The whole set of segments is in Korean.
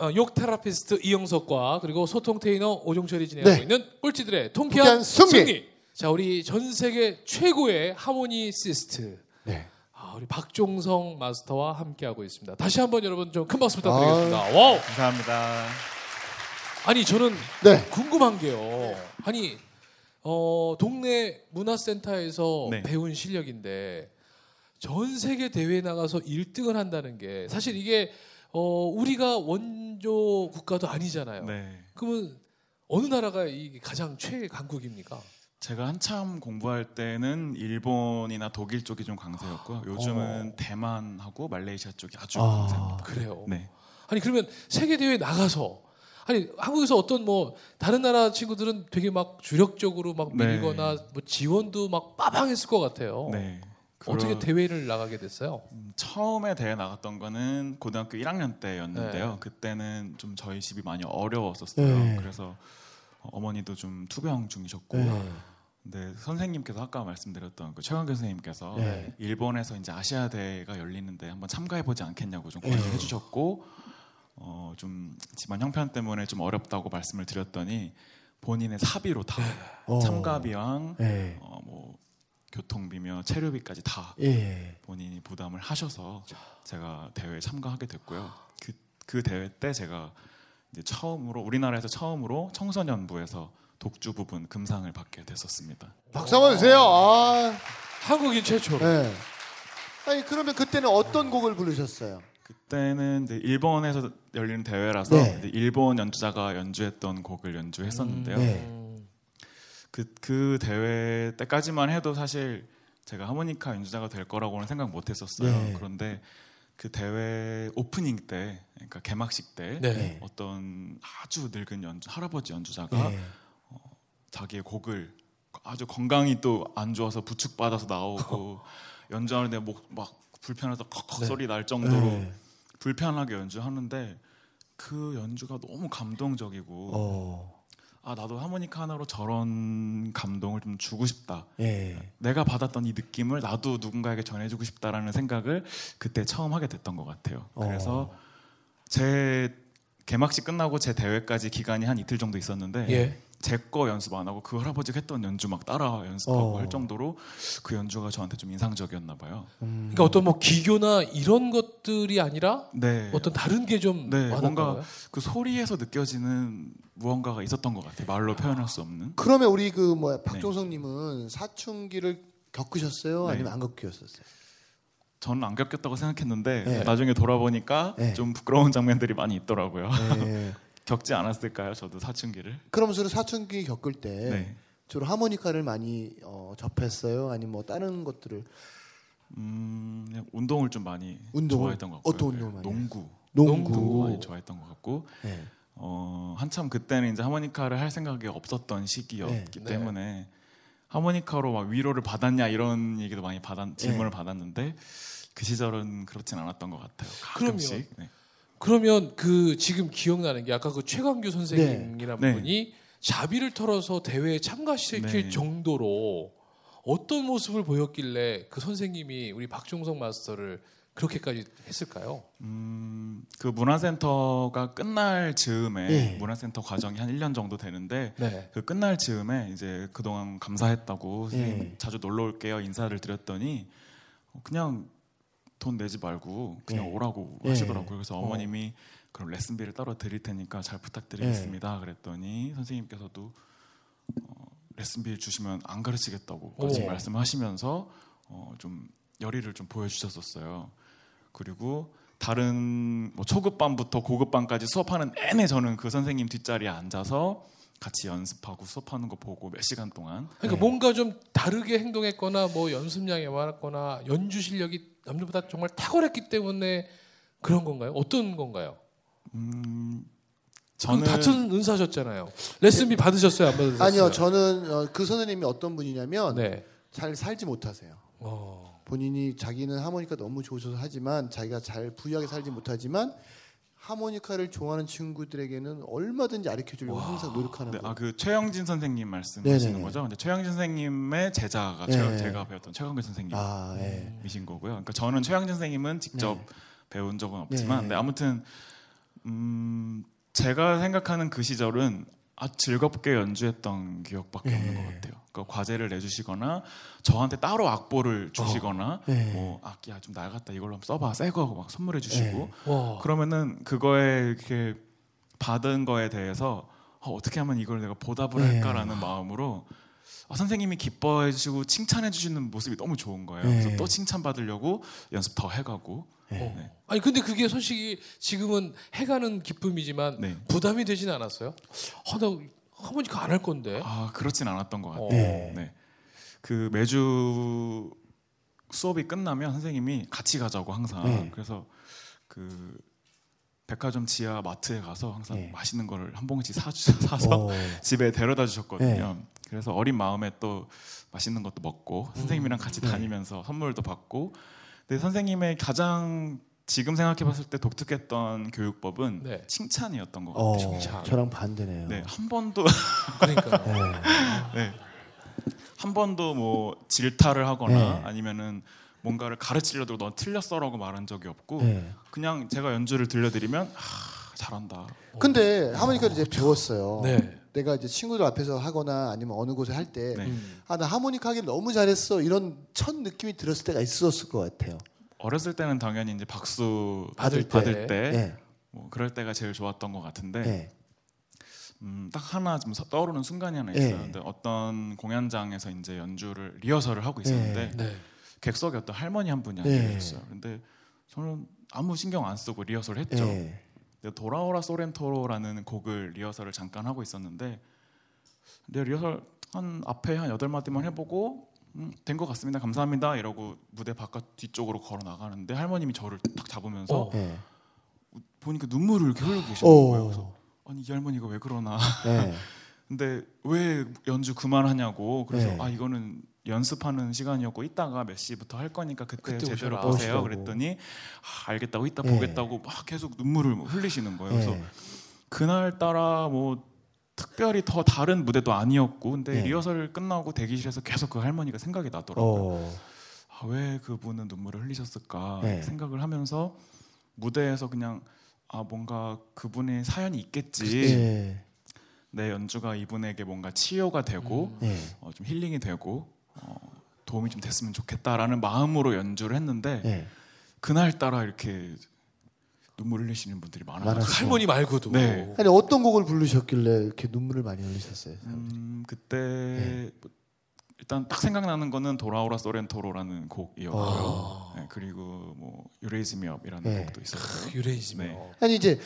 어, 욕 therapist 이영석과 그리고 소통 트레이너 오종철이 진행하고 네. 있는 꼴찌들의 통쾌한 통쾌한 승리. 승리. 자, 우리 전 세계 최고의 harmonicist 네. 아, 우리 박종성 마스터와 함께하고 있습니다. 다시 한번 여러분 좀 큰 박수 부탁드리겠습니다. Wow. 감사합니다. 아니 저는 네. 궁금한 게요. 아니 어, 동네 문화센터에서 네. 배운 실력인데 전 세계 대회에 나가서 1등을 한다는 게 사실 이게 어, 우리가 원조 국가도 아니잖아요. 네. 그러면 어느 나라가 이 가장 최강국입니까? 제가 한참 공부할 때는 일본이나 독일 쪽이 좀 강세였고요. 요즘은 어. 대만하고 말레이시아 쪽이 아주 아. 강세입니다. 그래요. 네. 아니 그러면 세계 대회 에 나가서 아니 한국에서 어떤 뭐 다른 나라 친구들은 되게 막 주력적으로 막 네. 밀거나 뭐 지원도 막 빠방했을 것 같아요. 네. 어떻게 대회를 나가게 됐어요? 음, 처음에 대회 나갔던 거는 고등학교 1학년 때였는데요. 네. 그때는 좀 저희 집이 많이 어려웠었어요. 네. 그래서 어머니도 좀 투병 중이셨고 네. 근데 선생님께서 아까 말씀드렸던 그 최강 교수님께서 네. 일본에서 이제 아시아 대회가 열리는데 한번 참가해 보지 않겠냐고 좀 네. 권유해 주셨고 어 좀 집안 형편 때문에 좀 어렵다고 말씀을 드렸더니 본인의 사비로 다 어. 참가비랑 네. 어뭐 교통비며 체류비까지 다 예. 본인이 부담을 하셔서 제가 대회에 참가하게 됐고요. 그, 그 대회 때 제가 이제 처음으로 우리나라에서 처음으로 청소년부에서 독주 부분 금상을 받게 됐었습니다. 박수 한번 주세요. 아. 한국인 최초로. 네. 아니 그러면 그때는 어떤 곡을 부르셨어요? 그때는 이제 일본에서 열리는 대회라서 네. 이제 일본 연주자가 연주했던 곡을 연주했었는데요. 네. 음, 그, 그 대회 때까지만 해도 사실 제가 하모니카 연주자가 될 거라고는 생각 못 했었어요. 네. 그런데 그 대회 오프닝 때, 그러니까 개막식 때 네. 네. 어떤 아주 늙은 연주, 할아버지 연주자가 네. 자기의 곡을 아주 건강이 또 안 좋아서 부축받아서 나오고 연주하는데 목 막 불편해서 컥컥 네. 소리 날 정도로 네. 불편하게 연주하는데 그 연주가 너무 감동적이고 어. 아 나도 하모니카 하나로 저런 감동을 좀 주고 싶다. 예. 내가 받았던 이 느낌을 나도 누군가에게 전해주고 싶다라는 생각을 그때 처음 하게 됐던 것 같아요. 그래서 어. 제 개막식 끝나고 제 대회까지 기간이 한 이틀 정도 있었는데 예. 제 거 연습 안 하고 그 할아버지가 했던 연주 막 따라 연습하고 어. 할 정도로 그 연주가 저한테 좀 인상적이었나 봐요. 음. 그러니까 어떤 뭐 기교나 이런 것들이 아니라 네. 어떤 다른 게좀 네? 뭔가 그 소리에서 느껴지는 무언가가 있었던 것 같아요. 말로 표현할 수 없는. 그러면 우리 그 뭐야 박종성님은 사춘기를 겪으셨어요? 네. 아니면 안 겪으셨어요? 저는 안 겪었다고 생각했는데 네. 나중에 돌아보니까 네. 좀 부끄러운 장면들이 많이 있더라고요. 네. 겪지 않았을까요? 저도 사춘기를. 주로 사춘기 겪을 때 네. 주로 하모니카를 많이 어, 접했어요? 아니면 뭐 다른 것들을 음, 운동을 좀 많이 운동을? 좋아했던 것 같고요. 어떤 운동을 많이 농구. 농구, 농구 많이 좋아했던 것 같고 네. 어, 한참 그때는 이제 하모니카를 할 생각이 없었던 시기였기 네. 때문에 하모니카로 막 위로를 받았냐 이런 얘기도 많이 받았, 네. 질문을 받았는데 그 시절은 그렇진 않았던 것 같아요. 가끔씩. 네. 그러면 그 지금 기억나는 게 아까 그 최광규 선생님이란 네. 분이 자비를 털어서 대회에 참가시킬 네. 정도로 어떤 모습을 보였길래 그 선생님이 우리 박종성 마스터를 그렇게까지 했을까요? 음, 그 문화센터가 끝날 즈음에 네. 문화센터 과정이 한 1년 정도 되는데 네. 그 끝날 즈음에 이제 그동안 감사했다고 선생님 네. 자주 놀러 올게요 인사를 드렸더니 그냥 돈 내지 말고 그냥 네. 오라고 네. 하시더라고요. 그래서 어. 어머님이 그럼 레슨비를 따로 드릴 테니까 잘 부탁드리겠습니다. 그랬더니 선생님께서도 어, 레슨비 주시면 안 가르치겠다고까지 오. 말씀하시면서 어, 좀 열의를 좀 보여주셨었어요. 그리고 다른 뭐 초급반부터 고급반까지 수업하는 내내 저는 그 선생님 뒷자리에 앉아서 같이 연습하고 수업하는 거 보고 몇 시간 동안 그러니까 네. 뭔가 좀 다르게 행동했거나 뭐 연습량이 많았거나 연주 실력이 남들보다 정말 탁월했기 때문에 그런 건가요? 어떤 건가요? 음, 저는 같은 은사셨잖아요. 레슨비 받으셨어요? 안 받으셨어요? 아니요, 저는 어, 그 선생님이 어떤 분이냐면 네. 잘 살지 못하세요. 어. 본인이 자기는 하모니카 너무 좋으셔서 하지만 자기가 잘 부유하게 살지 못하지만 하모니카를 좋아하는 친구들에게는 얼마든지 가르쳐 주려고 항상 노력하는 네, 거예요. 아 그 최영진 선생님 말씀하시는 네네네. 거죠? 근데 최영진 선생님의 제자가 네. 제가, 배웠던 최강근 선생님이신 아, 예. 거고요. 그러니까 저는 최영진 선생님은 직접 네. 배운 적은 없지만, 네. 네, 아무튼 음, 제가 생각하는 그 시절은 아주 즐겁게 연주했던 기억밖에 없는 것 같아요. 그러니까 과제를 내주시거나 저한테 따로 악보를 주시거나 네. 뭐 악기야 좀 낡았다 이걸로 한번 써봐 새거 막 선물해 주시고 와. 그러면은 그거에 이렇게 받은 거에 대해서 어, 떻게 하면 이걸 내가 보답을 네. 할까라는 마음으로 아, 선생님이 기뻐해 주시고 칭찬해 주시는 모습이 너무 좋은 거예요. 네. 그래서 또 칭찬 받으려고 연습 더 해가고 네. 어. 아니 근데 그게 솔직히 지금은 해가는 기쁨이지만 네. 부담이 되진 않았어요? 아, 나 하모니카 안할 건데. 아 그렇진 않았던 것 같아요. 어. 네. 네. 그 매주 수업이 끝나면 선생님이 같이 가자고 항상 네. 그래서 그 백화점 지하 마트에 가서 항상 네. 맛있는 거를 한 봉지 사 사서 어. 집에 데려다 주셨거든요. 네. 그래서 어린 마음에 또 맛있는 것도 먹고 선생님이랑 같이 네. 다니면서 선물도 받고. 근데 선생님의 가장 지금 생각해봤을 때 독특했던 교육법은 네. 칭찬이었던 것 어, 같아요. 칭찬. 저랑 반대네요. 네, 한 번도 그러니까. 네. 네. 한 번도 뭐 질타를 하거나 네. 아니면은 뭔가를 가르치려도 넌 틀렸어라고 말한 적이 없고 네. 그냥 제가 연주를 들려드리면 아, 잘한다. 근데 하모니카를 이제 배웠어요. 네. 내가 이제 친구들 앞에서 하거나 아니면 어느 곳에 할때 네. 음. 아, 나 하모니카 하기 너무 잘했어. 이런 첫 느낌이 들었을 때가 있었을 것 같아요. 어렸을 때는 당연히 이제 박수 받을 받을, 때. 때, 네. 뭐 그럴 때가 제일 좋았던 것 같은데 네. 음, 딱 하나 좀 서- 떠오르는 순간이 하나 네. 있어요. 근데 어떤 공연장에서 이제 연주를 리허설을 하고 있었는데 네. 객석에 어떤 할머니 한 분이 네. 앉아 계셨어요. 근데 저는 아무 신경 안 쓰고 리허설을 했죠. 네. 근데 도라오라 소렌토라는 곡을 리허설을 잠깐 하고 있었는데 근데 리허설 한 앞에 한 여덟 마디만 해보고 음, 된것 같습니다. 감사합니다. 이러고 무대 바깥 뒤쪽으로 걸어 나가는데 할머님이 저를 딱 잡으면서 어. 네. 보니까 눈물을 이렇게 흘리고 계시는 거예요. 그래서 오. 아니 이 할머니가 왜 그러나. 네. 근데 왜 연주 그만하냐고. 그래서 네. 아 이거는 연습하는 시간이었고 이따가 몇 시부터 할 거니까 그때, 그때 제대로. 보세요. 오시라고. 그랬더니 아, 알겠다고 이따 네. 보겠다고 막 계속 눈물을 흘리시는 거예요. 그래서 네. 그날 따라 뭐 특별히 더 다른 무대도 아니었고 근데 네. 리허설 끝나고 대기실에서 계속 그 할머니가 생각이 나더라고요. 어. 아, 왜 그분은 눈물을 흘리셨을까 네. 생각을 하면서 무대에서 그냥 아 뭔가 그분의 사연이 있겠지. 네. 내 연주가 이분에게 뭔가 치유가 되고 네. 어, 좀 힐링이 되고 어, 도움이 좀 됐으면 좋겠다라는 마음으로 연주를 했는데 네. 그날 따라 이렇게 눈물 흘리시는 분들이 많아요. 많았어요. 할머니 말고도. 네. 아니 어떤 곡을 부르셨길래 이렇게 눈물을 많이 흘리셨어요? 음, 그때 네. 뭐 일단 딱 생각나는 거는 도라오라 소렌토로라는 곡이었고요. 어. 네, 그리고 뭐 유레이즈미업이라는 네. 곡도 있었고요. 유레이즘이요. 네. 아니 이제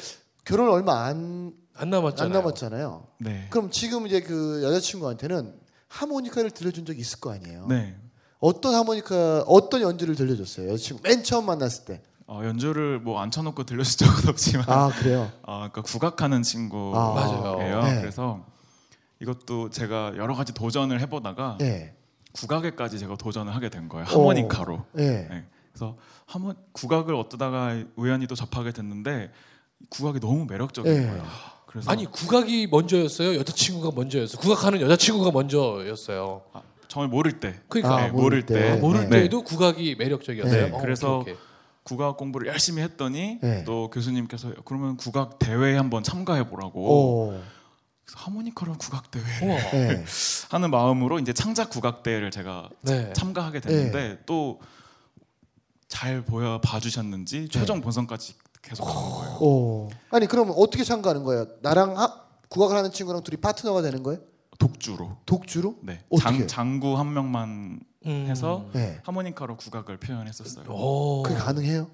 결혼 얼마 안, 안안 남았잖아요. 남았잖아요. 네. 그럼 지금 이제 그 여자친구한테는 하모니카를 들려준 적이 있을 거 아니에요. 네. 어떤 하모니카 어떤 연주를 들려줬어요? 여자친구 맨 처음 만났을 때. 어, 연주를 뭐 앉혀놓고 들려줄 적은 없지만 아 그래요. 어, 그러니까 국악하는 친구예요. 아, 맞아요. 네. 그래서 이것도 제가 여러 가지 도전을 해보다가 네. 국악에까지 제가 도전을 하게 된 거예요. 하모니카로. 네. 네. 그래서 하모 국악을 어쩌다가 우연히 또 접하게 됐는데 국악이 너무 매력적인 네. 거예요. 그래서 아니 국악이 먼저였어요. 여자친구가 먼저였어요. 국악하는 여자친구가 먼저였어요. 아, 정말 모를 때 그러니까 아, 네, 모를 때. 아, 모를 네. 때에도 국악이 매력적이었어요. 네, 어, 그래서 오케이, 오케이. 국악 공부를 열심히 했더니 네. 또 교수님께서 그러면 국악 대회에 한번 참가해 보라고 오. 하모니카로 국악 대회. 네. 하는 마음으로 이제 창작 국악 대회를 제가 네. 참가하게 됐는데 또 잘 보여 봐주셨는지 최종 본선까지 계속 가는 거예요. 오. 아니 그러면 어떻게 참가하는 거예요? 나랑 하, 국악을 하는 친구랑 둘이 파트너가 되는 거예요? 독주로. 독주로? 네. 어떻게? 장, 장구 한 명만 음. 해서 네. 하모니카로 국악을 표현했었어요. 오. 그게 가능해요?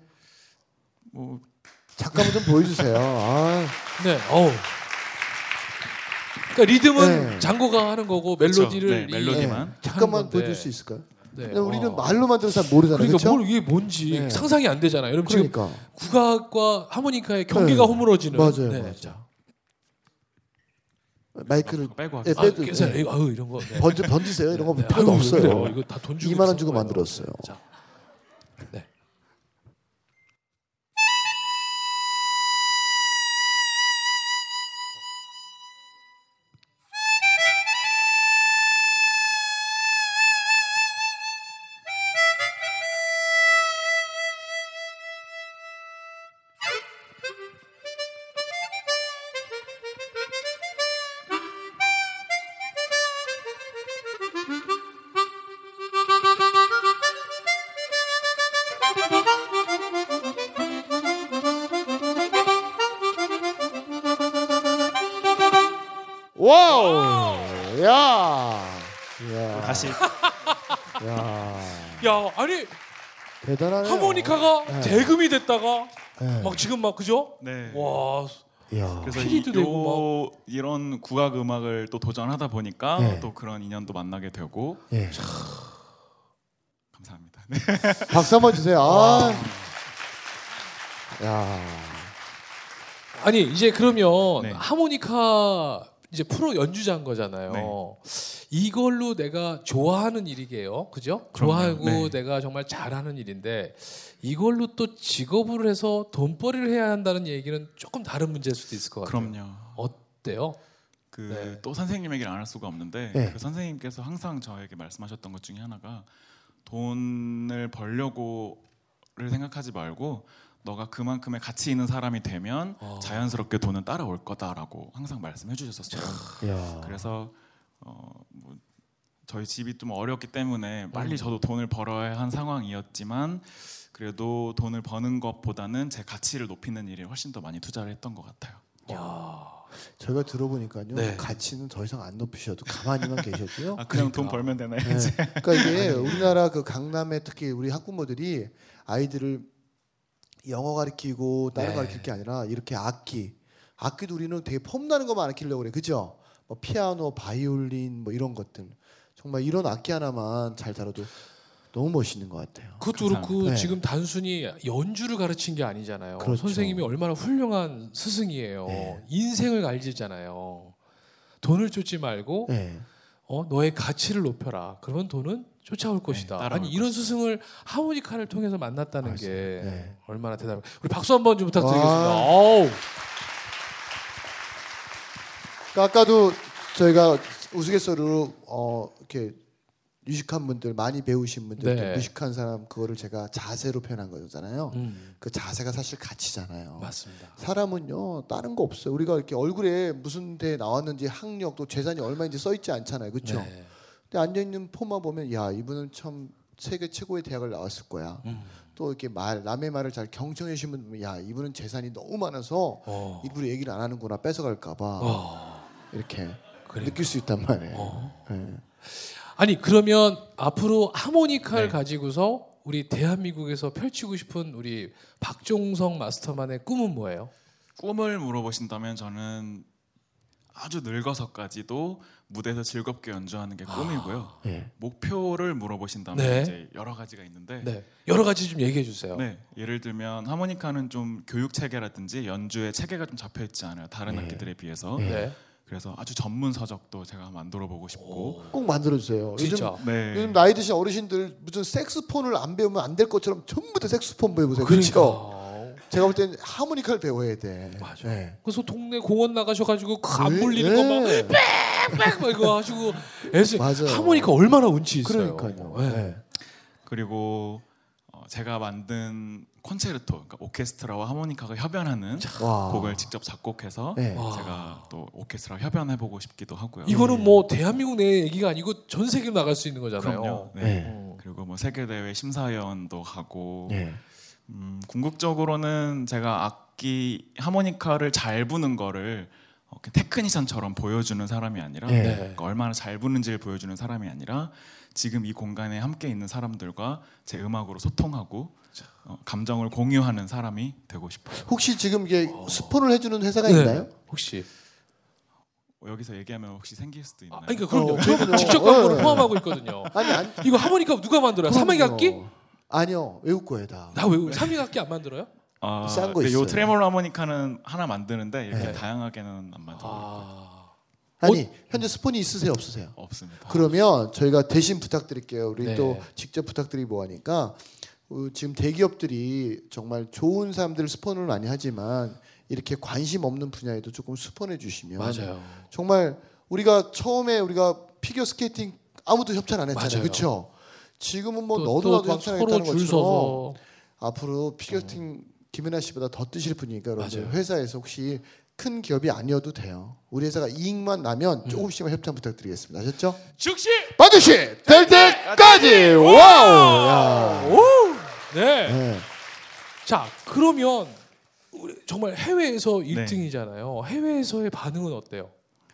뭐 잠깐만 좀 보여주세요. 아, 네. 어우. 그러니까 리듬은 네. 장고가 하는 거고. 멜로디를 네, 멜로디만. 네. 잠깐만. 보여줄 수 있을까요? 네. 우리는 어. 말로만 들어서 잘 모르잖아요. 그러니까 그렇죠? 뭘 이게 뭔지 네. 상상이 안 되잖아요. 여러분 지금 그러니까 국악과 하모니카의 경계가 네. 허물어지는 맞아요, 네. 맞아요. 자. 마이크를 빼고 예, 하겠습니다. 아, 빼도 그래서 네. 이거 아유 이런 거. 네. 번지, 번지세요. 이런 거 네, 필요도 아유, 없어요. 그래요. 이거 다 돈 주고 2만 원쓴 주고 거예요. 만들었어요. 자. 네. 와우! 야! 야. 다시 야. 야, 아니 대단하네요. 하모니카가 네. 대금이 됐다가 네. 막 지금 막 그죠? 네. 와, 야. 그래서 피리도 이, 되고 요, 이런 국악 음악을 또 도전하다 보니까 네. 또 그런 인연도 만나게 되고 예. 감사합니다. 네. 박수 한번 주세요. 아. 야. 아니 이제 그러면 네. 하모니카 이제 프로 연주자인 거잖아요. 네. 이걸로 내가 좋아하는 일이게요, 그죠? 그럼요. 좋아하고 네. 내가 정말 잘하는 일인데 이걸로 또 직업으로 해서 돈벌이를 해야 한다는 얘기는 조금 다른 문제일 수도 있을 것 같아요. 그럼요. 어때요? 그 네. 또 선생님 얘기를 안 할 수가 없는데 네. 그 선생님께서 항상 저에게 말씀하셨던 것 중에 하나가 돈을 벌려고를 생각하지 말고 너가 그만큼의 가치 있는 사람이 되면 어. 자연스럽게 돈은 따라올 거다라고 항상 말씀해 주셨었어요. 야. 그래서 어, 뭐 저희 집이 좀 어렵기 때문에 음. 빨리 저도 돈을 벌어야 한 상황이었지만 그래도 돈을 버는 것보다는 제 가치를 높이는 일에 훨씬 더 많이 투자를 했던 것 같아요. 야, 저희가 들어보니까요. 네. 가치는 더 이상 안 높이셔도 가만히만 계셔도요. 아, 그냥 그러니까. 돈 벌면 되나요? 네. 이제? 그러니까 이게 우리나라 그 강남에 특히 우리 학부모들이 아이들을 영어 가르치고 다른 네. 거 가르칠 게 아니라 이렇게 악기 악기도 우리는 되게 폼나는 것만 가르치려고 그래 그죠 뭐 피아노 바이올린 뭐 이런 것들 정말 이런 악기 하나만 잘 다뤄도 너무 멋있는 것 같아요 그것도 그렇고 감사합니다. 네. 지금 단순히 연주를 가르친 게 아니잖아요. 그렇죠. 선생님이 얼마나 훌륭한 스승이에요. 네. 인생을 알리잖아요. 돈을 쫓지 말고 네. 어, 너의 가치를 높여라. 그러면 돈은 쫓아올 것이다. 따라올 아니 이런 것이다. 스승을 하모니카를 통해서 만났다는 게 네. 얼마나 대단해. 우리 박수 한번 좀 부탁드리겠습니다. 와. 어우. 그러니까 아까도 저희가 우스갯소리로 어 이렇게 유식한 분들 많이 배우신 분들 네. 무식한 사람 그거를 제가 자세로 표현한 거잖아요 음, 그 자세가 사실 가치잖아요 맞습니다. 사람은요 다른 거 없어요. 우리가 이렇게 얼굴에 무슨 데 나왔는지 학력 또 재산이 얼마인지 써 있지 않잖아요, 그렇죠? 네. 근데 앉아 있는 포만 보면 야 이분은 참 세계 최고의 대학을 나왔을 거야. 음. 또 이렇게 말 남의 말을 잘 경청해 보면 야 이분은 재산이 너무 많아서 어. 일부러 얘기를 안 하는구나 뺏어갈까봐 어. 이렇게 그래. 느낄 수 있단 말이에요. 어. 네. 아니 그러면 앞으로 하모니카를 네. 가지고서 우리 대한민국에서 펼치고 싶은 우리 박종성 마스터만의 꿈은 뭐예요? 꿈을 물어보신다면 저는 아주 늙어서까지도 무대에서 즐겁게 연주하는 게 꿈이고요. 네. 목표를 물어보신다면 네. 이제 여러 가지가 있는데 네. 여러 가지 좀 얘기해 주세요. 네, 예를 들면 하모니카는 좀 교육 체계라든지 연주의 체계가 좀 잡혀 있지 않아요. 다른 네. 악기들에 비해서. 네. 네. 그래서 아주 전문 서적도 제가 만들어 보고 싶고. 꼭 만들어 주세요. 진짜. 요즘 네. 요즘 나이 드신 어르신들 무슨 색스폰을 안 배우면 안 될 것처럼 전부 다 색스폰 배우세요. 그렇죠? 그러니까. 제가 볼 땐 하모니카를 배워야 돼. 맞아. 네. 그래서 동네 공원 나가셔가지고 그안 네, 물리는 네. 거막 막 이거 하시고 애쓰 맞아요. 하모니카 얼마나 운치 있어요. 그러니까요. 네. 네. 그리고 어, 제가 만든 콘체르토, 그러니까 오케스트라와 하모니카가 협연하는 와. 곡을 직접 작곡해서 네. 와. 제가 또 오케스트라 협연해 보고 싶기도 하고요. 이거는 뭐 대한민국 내 얘기가 아니고 전 세계로 나갈 수 있는 거잖아요. 그럼요. 네. 네. 어. 그리고 뭐 세계 대회 심사위원도 가고 네. 음, 궁극적으로는 제가 악기 하모니카를 잘 부는 거를 어, 테크니션처럼 보여주는 사람이 아니라 네. 네. 그러니까 얼마나 잘 부는지를 보여주는 사람이 아니라 지금 이 공간에 함께 있는 사람들과 제 음악으로 소통하고 어, 감정을 공유하는 사람이 되고 싶어요. 혹시 지금 이게 스폰을 해주는 회사가 네. 있나요? 혹시 어, 여기서 얘기하면 혹시 생길 수도 있나요? 아, 그러니까 그럼요. 어, 그럼요. 직접 광고를 네. 포함하고 있거든요. 아니 안. 이거 하모니카 누가 만들어요? 삼액 악기? 아니요 외국 거예요 다. 나 왜 삼익 악기 안 만들어요? 아, 싼거 그 있어요. 요 트레몰로 하모니카는 하나 만드는데 이렇게 네. 다양하게는 안 만들어요. 아 아니 현재 스폰이 있으세요 없으세요? 없습니다. 그러면 저희가 대신 부탁드릴게요. 우리 네. 또 직접 부탁드리고 뭐하니까 어, 지금 대기업들이 정말 좋은 사람들 스폰을 많이 하지만 이렇게 관심 없는 분야에도 조금 스폰해 주시면 맞아요. 정말 우리가 처음에 우리가 피겨 스케이팅 아무도 협찬 안 했잖아요. 그렇죠? 지금은 뭐 또- 너도 또 나도 서로 줄 것처럼 앞으로 피겨 스케이팅 김연아 씨보다 더 뜨실 분이니까 맞아요. 회사에서 혹시 큰 기업이 아니어도 돼요. 우리 회사가 이익만 나면 음. 조금씩만 협찬 부탁드리겠습니다. 아셨죠? 즉시 반드시 될 때까지 와우. 야. 네. 네. 자 그러면 우리 정말 해외에서 네. 1등이잖아요. 해외에서의 반응은 어때요?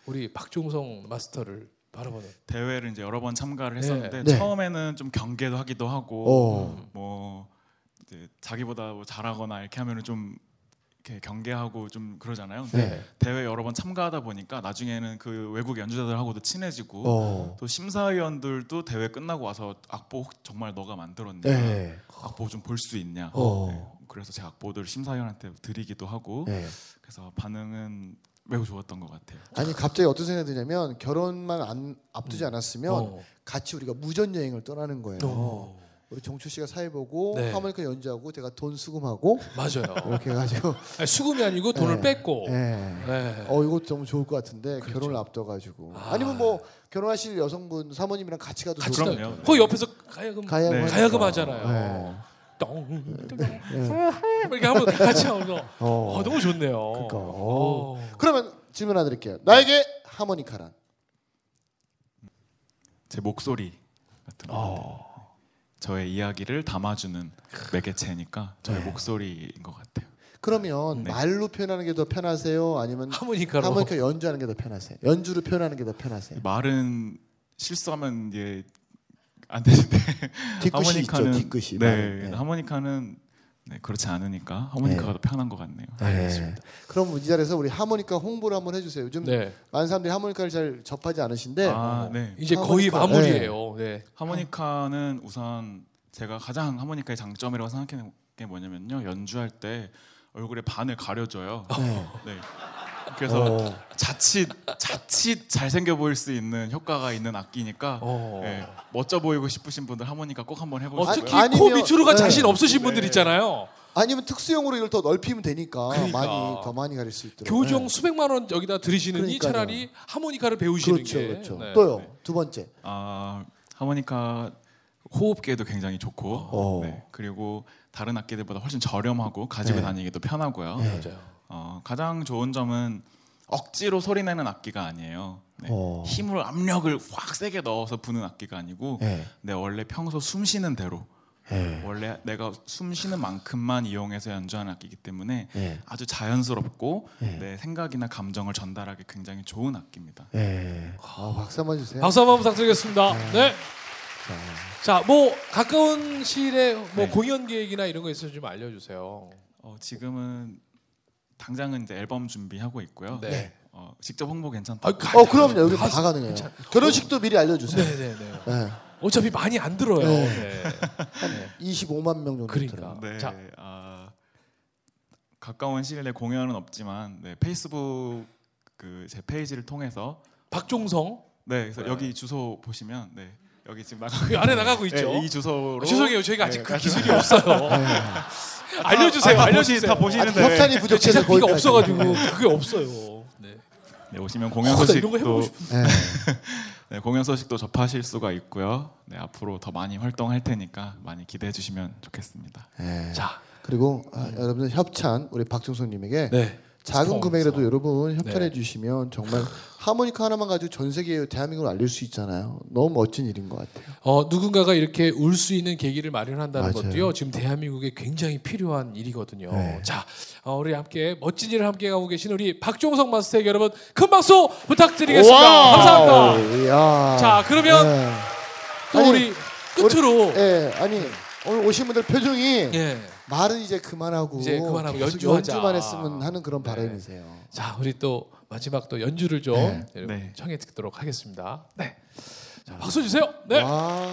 우리 박종성 마스터를 바라보는. 대회를 이제 여러 번 참가를 했었는데 네. 처음에는 좀 경계도 하기도 하고 어. 뭐 이제 자기보다 뭐 잘하거나 이렇게 하면은 좀 이렇게 경계하고 좀 그러잖아요. 근데 네. 대회 여러 번 참가하다 보니까 나중에는 그 외국 연주자들하고도 친해지고 어. 또 심사위원들도 대회 끝나고 와서 악보 혹- 정말 너가 만들었냐 네. 악보 좀 볼 수 있냐 어. 네. 그래서 제 악보들을 심사위원한테 드리기도 하고 네. 그래서 반응은 매우 좋았던 것 같아요. 아니 갑자기 어떤 생각이 드냐면 결혼만 안 앞두지 않았으면 어. 같이 우리가 무전 여행을 떠나는 거예요. 어. 우리 종초 씨가 사회 보고 네. 하모니카 연주하고 제가 돈 수금하고 맞아요. 이렇게 해가지고 아니, 수금이 아니고 돈을 네. 뺐고. 네. 네. 어 이거 너무 좋을 것 같은데 그렇죠. 결혼을 앞둬가지고 아. 아. 니면뭐 결혼하실 여성분 사모님이랑 같이 가도 같이 좋을 것. 같아요. 거기 옆에서 가야금 가야금 네. 가야금 하잖아요. 네. 똥, 이렇게 하면 같이 하면서 어. 어, 너무 좋네요. 그러니까, 어. 그러면 질문 하나 드릴게요. 나에게 하모니카란? 제 목소리 같은 거 저의 이야기를 담아주는 매개체니까 저의 네. 목소리인 것 같아요. 그러면 네. 말로 표현하는 게 더 편하세요? 아니면 하모니카로. 하모니카 연주하는 게 더 편하세요? 연주로 표현하는 게 더 편하세요? 말은 실수하면 이제 안 되는데 뒤끝이 있죠. 하모니카는 뒤끝이. 네. 네. 하모니카는 네, 그렇지 않으니까 하모니카가 네. 더 편한 것 같네요. 네. 그럼 이 자리에서 우리 하모니카 홍보를 한번 해주세요. 요즘 네. 많은 사람들이 하모니카를 잘 접하지 않으신데 아, 네. 이제 거의 하모니카. 마무리예요. 네. 하모니카는 우선 제가 가장 하모니카의 장점이라고 생각하는 게 뭐냐면요. 연주할 때 얼굴에 반을 가려줘요. 네. 네. 그래서 어. 자칫 자칫 잘생겨 보일 수 있는 효과가 있는 악기니까 어. 네, 멋져 보이고 싶으신 분들 하모니카 꼭 한번 어, 해보시고요. 특히 아, 코 아니면- 밑으로가 네. 자신 없으신 분들 네. 있잖아요. 아니면 특수형으로 이걸 더 넓히면 되니까 그러니까. 많이 더 많이 가릴 수 있도록. 교정 네. 수백만 원 여기다 들이시느니 그러니까요. 차라리 하모니카를 배우시는 그렇죠, 게 그렇죠. 네. 또요 두 번째. 아, 하모니카 호흡기에도 굉장히 좋고 어. 네, 그리고 다른 악기들보다 훨씬 저렴하고 가지고 네. 다니기도 편하고요. 네. 맞아요. 어, 가장 좋은 점은 억지로 소리내는 악기가 아니에요. 네. 어. 힘을 압력을 확 세게 넣어서 부는 악기가 아니고 네. 내 원래 평소 숨 쉬는 대로 네. 원래 내가 숨 쉬는 만큼만 이용해서 연주하는 악기이기 때문에 네. 아주 자연스럽고 네. 내 생각이나 감정을 전달하기 굉장히 좋은 악기입니다. 네. 아, 박수 한번 주세요. 박수 한번 부탁드리겠습니다. 네. 자, 자, 뭐 가까운 시일에 뭐 네. 공연 계획이나 이런 거 있으면 좀 알려주세요. 어, 지금은 당장은 이제 앨범 준비하고 있고요. 네. 어, 직접 홍보 괜찮다. 아, 가- 어 그럼요 여기 다 다- 가능해요. 괜찮- 결혼식도 미리 알려주세요. 네 네네. 네. 어차피 많이 안 들어요. 네. 네. 네. 25만 명 정도 그러니까. 들어요. 네, 자. 아, 가까운 시일 내에 공연은 없지만 네, 페이스북 그 제 페이지를 통해서 박종성 네, 그래서 여기 주소 보시면 네, 여기 지금 나가고 그 안에 나가고 있죠. 네, 이 주소로 아, 죄송해요, 저희가 아직 네, 그 기술이 없어요. 알려주세요, 아, 다 알려주세요. 보시- 다 보시는데 협찬이 부족해서 거기까지. 없어가지고 그게 없어요. 네. 네, 오시면 공연 거 소식도. 네. 네, 공연 소식도 접하실 수가 있고요. 네, 앞으로 더 많이 활동할 테니까 많이 기대해 주시면 좋겠습니다. 네. 자, 그리고 아, 여러분들 협찬 우리 박종선님에게 네. 작은. 금액이라도 여러분 협찬해 네. 주시면 정말 하모니카 하나만 가지고 전 세계 대한민국을 알릴 수 있잖아요. 너무 멋진 일인 것 같아요. 어, 누군가가 이렇게 울 수 있는 계기를 마련한다는 맞아요. 것도요. 지금 대한민국에 굉장히 필요한 일이거든요. 네. 자, 어, 우리 함께 멋진 일을 함께 하고 계신 우리 박종성 마스터에게 여러분 큰 박수 부탁드리겠습니다. 와우. 감사합니다. 이야. 자, 그러면 네. 또 아니, 우리 끝으로 예, 아니 오늘 오신 분들 표정이 예. 말은 이제 그만하고 이제 그만하고 계속 연주하자. 연주만 했으면 하는 그런 네. 바람이세요. 자, 우리 또 마지막 또 연주를 좀 네. 네. 청해 듣도록 하겠습니다. 네. 자, 박수 주세요. 네. 와.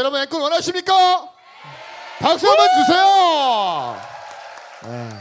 여러분 앵콜 원하십니까? 박수 한번 주세요. 네.